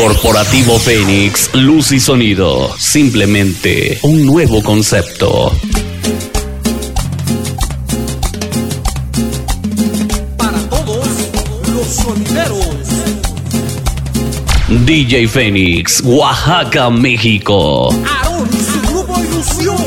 Corporativo Fénix, luz y sonido. Simplemente un nuevo concepto. Para todos los sonideros. DJ Fénix, Oaxaca, México. Aarón y su grupo Ilusión.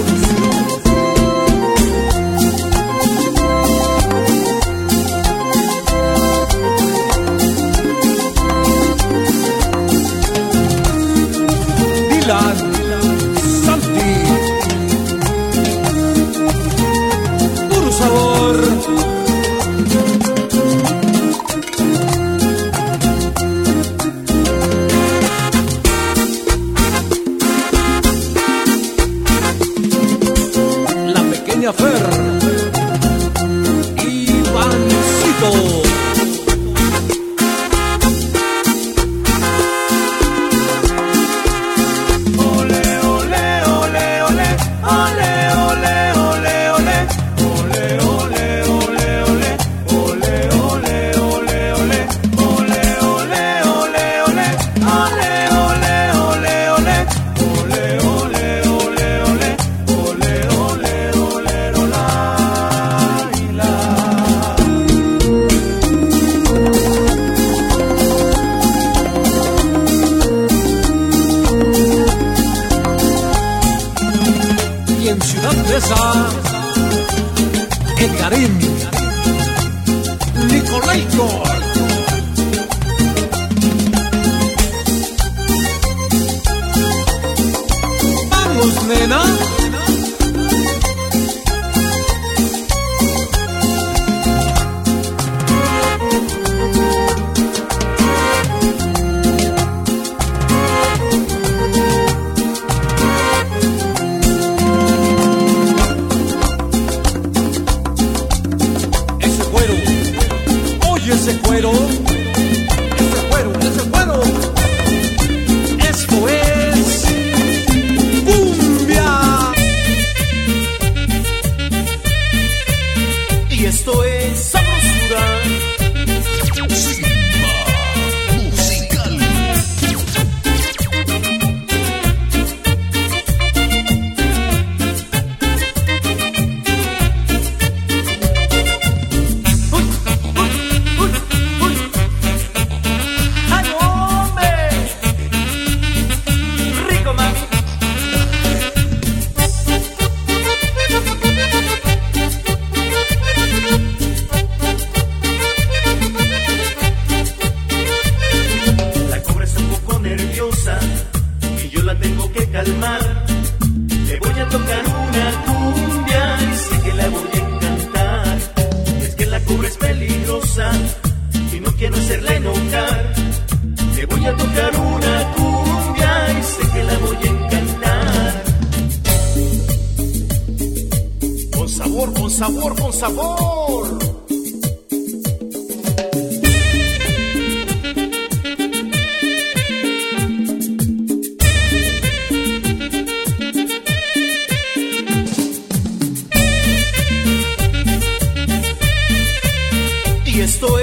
Ese cuero, Y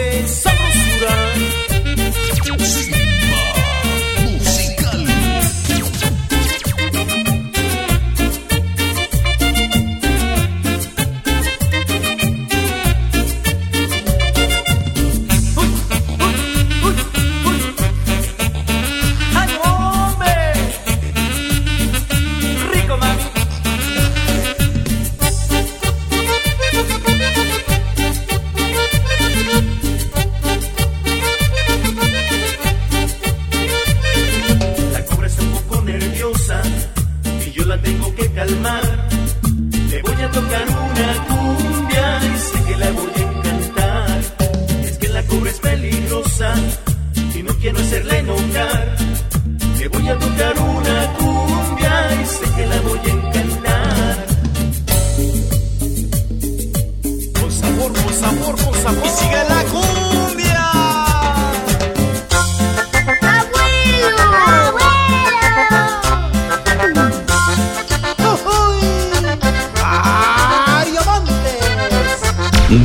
Tocar una cumbia y sé que la voy a encantar. Es que la cobra es peligrosa y no quiero hacerla enojar. Le voy a tocar una cumbia y sé que la voy a encantar. Con sabor, con sabor, con sabor. Y sigue la cumbia.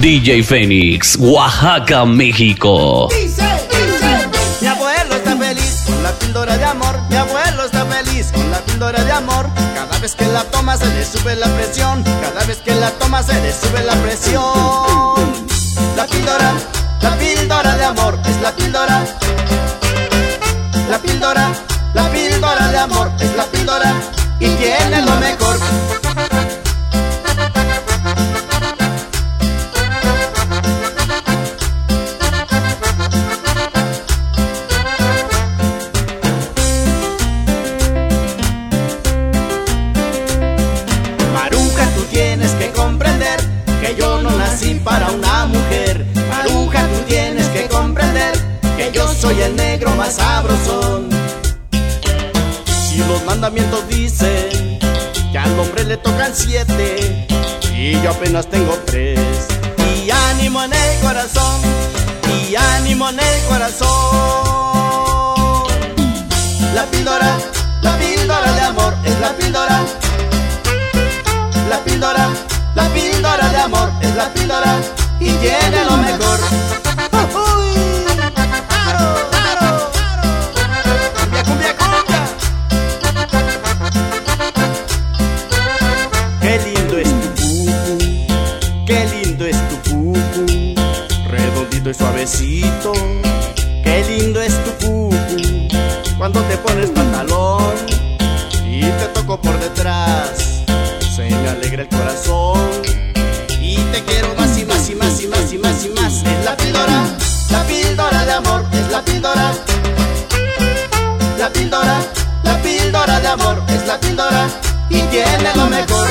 DJ Fénix, Oaxaca, México. Dice, dice. Mi abuelo está feliz con la píldora de amor. Mi abuelo está feliz con la píldora de amor. Cada vez que la toma se le sube la presión. Cada vez que la toma se le sube la presión. La píldora, la píldora de amor es la píldora. La píldora, la píldora de amor es la píldora. Y tiene lo mejor. Mandamientos dicen que al hombre le tocan siete y yo apenas tengo tres. Y ánimo en el corazón, y ánimo en el corazón. La píldora, la píldora de amor es la píldora. La píldora, la píldora de amor es la píldora y tiene lo mejor. Qué lindo es tu pupu, cuando te pones pantalón y te toco por detrás se me alegra el corazón y te quiero más y más y más y más y más y más. Es la píldora, la píldora de amor, es la píldora. La píldora, la píldora de amor, es la píldora y tiene lo mejor.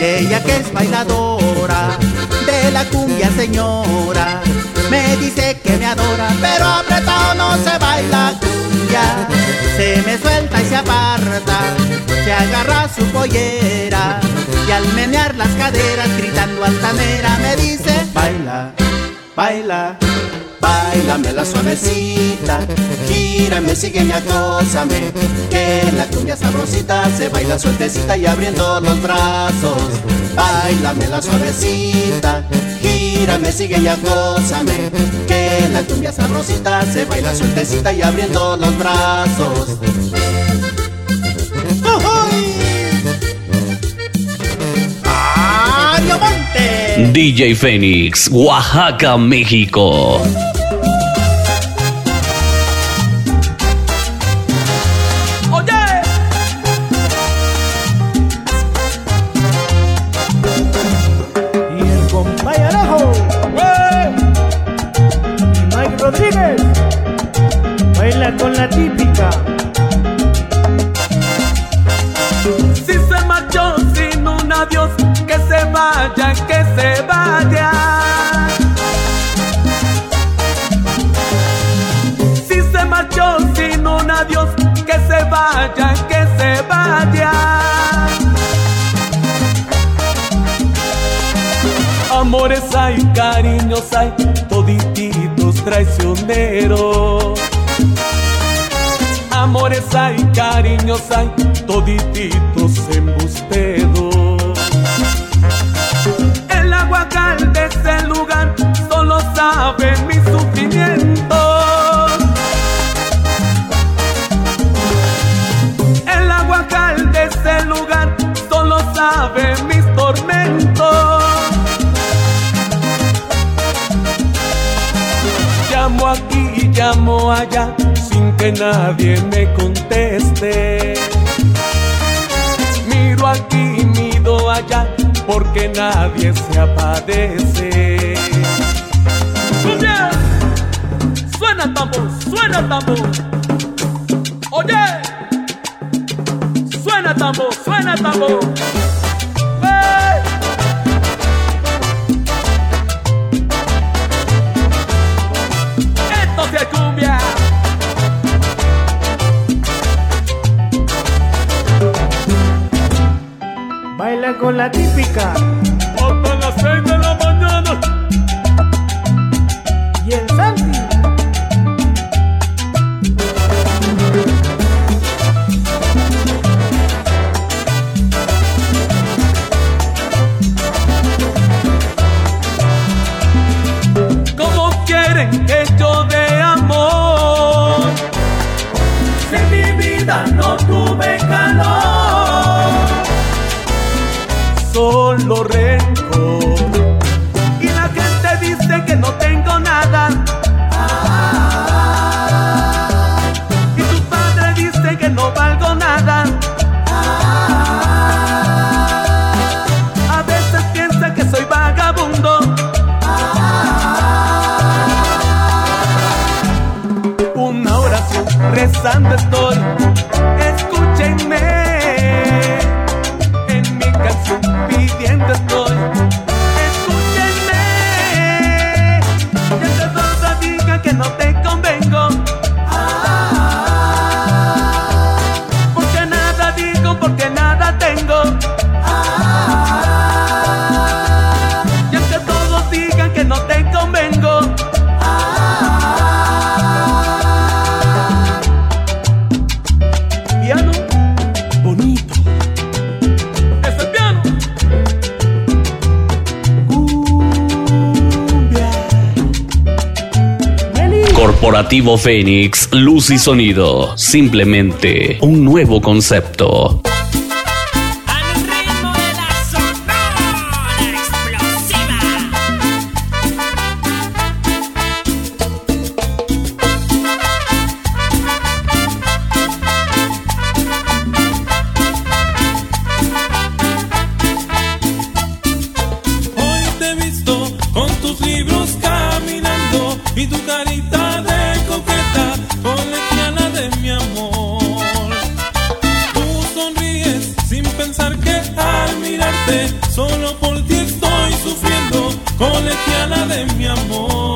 Ella que es bailadora de la cumbia señora, me dice que me adora, pero apretado no se baila cumbia. Se me suelta y se aparta, se agarra su pollera y al menear las caderas gritando altanera me dice baila, baila. Bailame la suavecita, gírame, sígueme, acósame Que la cumbia sabrosita se baila sueltecita y abriendo los brazos. Bailame la suavecita, gírame, sígueme, acósame Que la cumbia sabrosita se baila sueltecita y abriendo los brazos DJ Fénix, Oaxaca, México. Se vaya, que se vaya. Amores hay, cariños hay, todititos traicioneros. Amores hay, cariños hay, todititos embusteros. El aguacal de ese lugar solo sabe mi sabe mis tormentos. Llamo aquí y llamo allá sin que nadie me conteste. Miro aquí y miro allá porque nadie se apadece. ¡Cumbia! Suena el tambor, suena el tambor. Oye, suena el tambor, suena el tambor. Con la típica. Rezando estoy. Corporativo Fénix, luz y sonido. Simplemente un nuevo concepto. cercana de mi amor.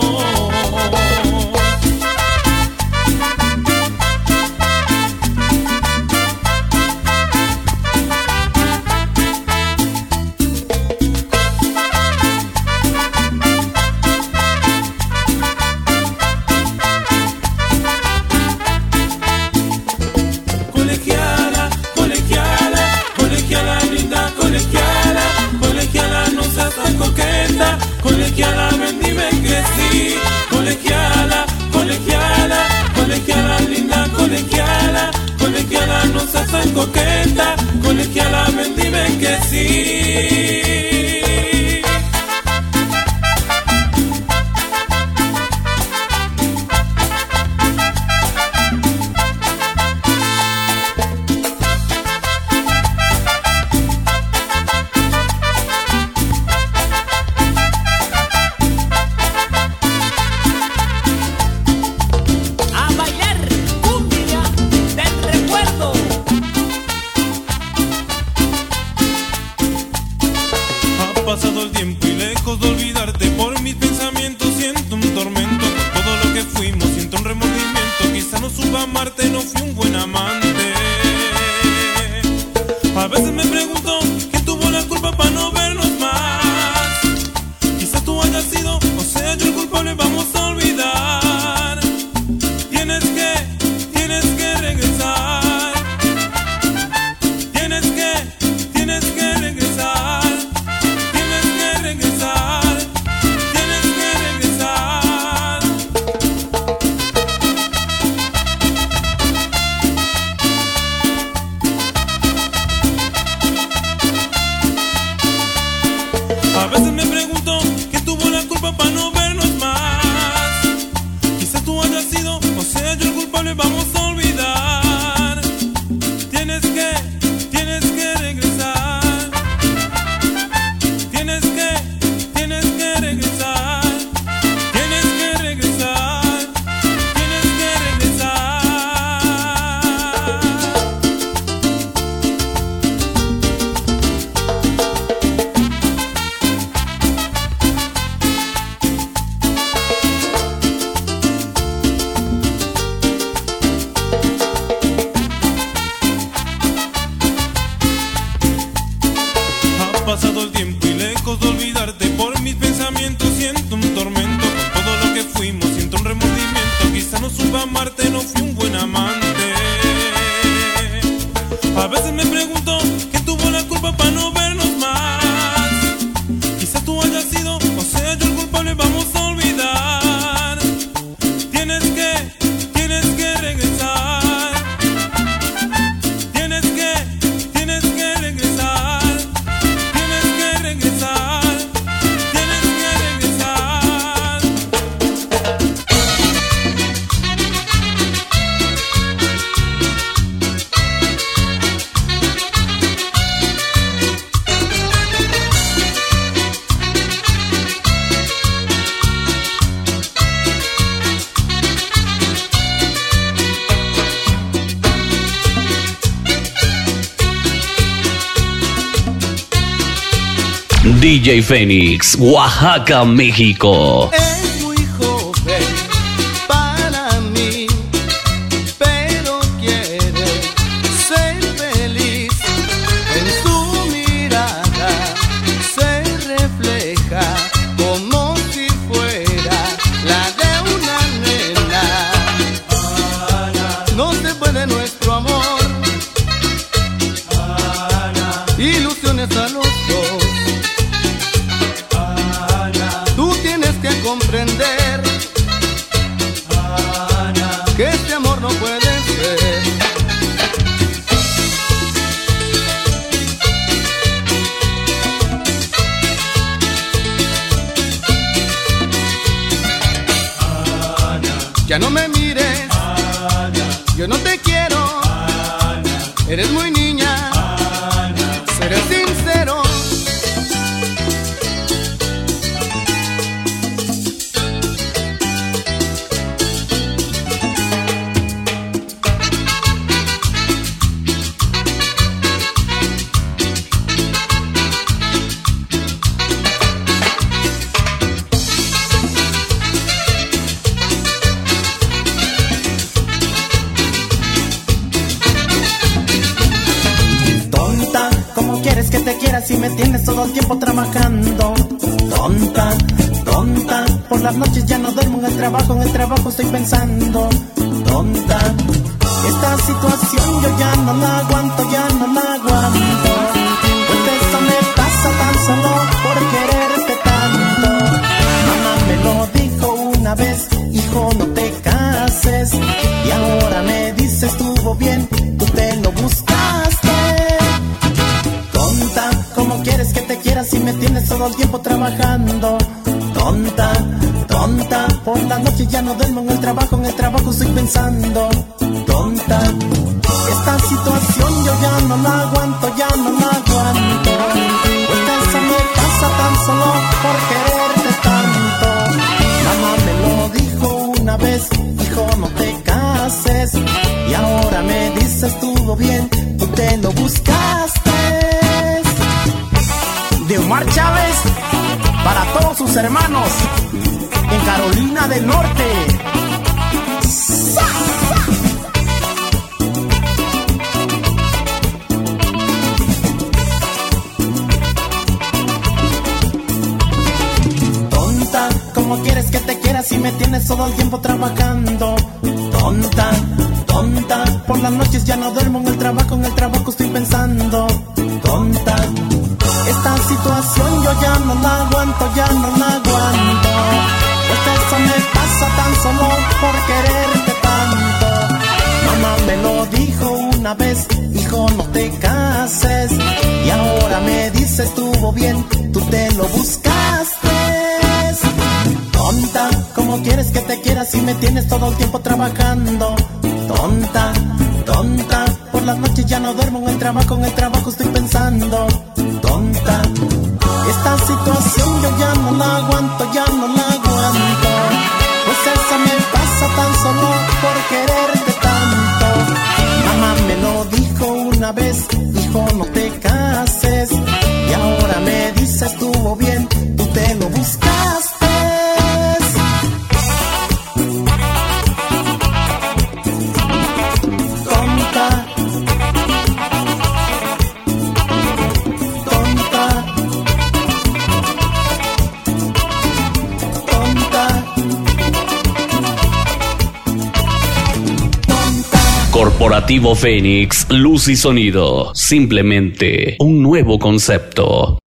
A veces me pregunto DJ Fénix, Oaxaca, México. Eh. no puede quieras y me tienes todo el tiempo trabajando. Tonta, tonta, por las noches ya no duermo en el trabajo, en el trabajo estoy pensando. Tonta, esta situación yo ya no la aguanto, ya no la aguanto. Pues eso me pasa tan solo por quererte tanto. Mamá me lo dijo una vez, hijo no te cases. Y ahora me todo el tiempo trabajando? Tonta, tonta, por la noche ya no duermo en el trabajo, en el trabajo estoy pensando. Tonta, esta situación yo ya no la aguanto, ya no la aguanto. Pues eso me pasa tan solo por quererte tanto. Mamá me lo dijo una vez, hijo no te cases. Y ahora me dice estuvo bien, tú te lo buscaste. Omar Chávez para todos sus hermanos en Carolina del Norte. Tonta, ¿cómo quieres que te quiera si me tienes todo el tiempo trabajando? Tonta, tonta, por las noches ya no duermo en el trabajo, en el trabajo estoy pensando. Tonta, esta situación yo ya no la aguanto, ya no la aguanto. Pues eso me pasa tan solo por quererte tanto. Mamá me lo dijo una vez, hijo no te cases. Y ahora me dice estuvo bien, tú te lo buscaste. Tonta, ¿cómo quieres que te quiera si me tienes todo el tiempo trabajando? Tonta, tonta, por las noches ya no duermo en el trabajo, en el trabajo estoy pensando. Tonta, esta situación yo ya no la aguanto, ya no la aguanto. Pues eso me pasa tan solo por quererte tanto. Mamá me lo dijo una vez, hijo no te cases. Y ahora me dice estuvo bien, tú te lo buscaste. Corporativo Fénix, luz y sonido. Simplemente un nuevo concepto.